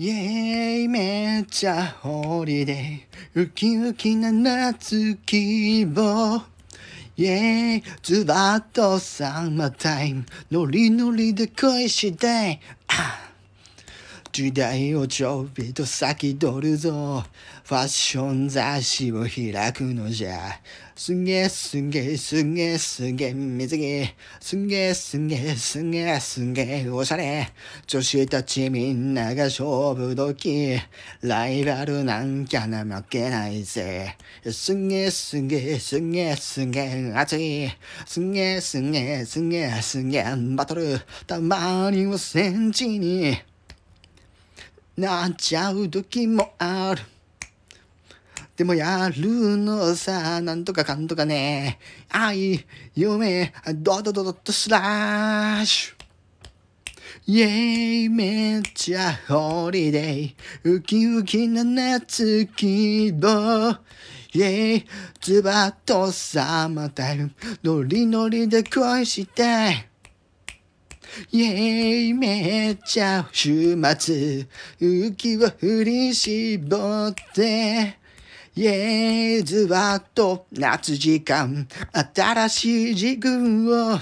イェーイめっちゃホリデーウキウキな夏希望。イェーイズバッとサンマータイム。ノリノリで恋して。時代をちょびと先取るぞ。ファッション雑誌を開くのじゃ。すげえすげえすげえすげえ水着。すげえすげえすげえすげえおしゃれ。女子たちみんなが勝負時。ライバルなんきゃな負けないぜ。すげえすげえすげえすげえ熱い。すげえすげえすげえすげえバトル。たまには戦地に。なっちゃう時もある。でもやるのさ、なんとかかんとかね。愛、夢、ドドドドドスラッシュ。イェイ、めっちゃホリデー。ウキウキな夏希望。イェイ、ズバッとサマータイム。ノリノリで恋したイェイめっちゃ週末浮きを振り絞ってイェイズバッと夏時間新しい自分を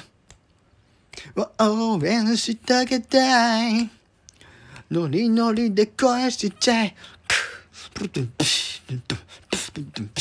応援してあげたいノリノリで恋しちゃいプルトゥンプシュプルトゥンプシュ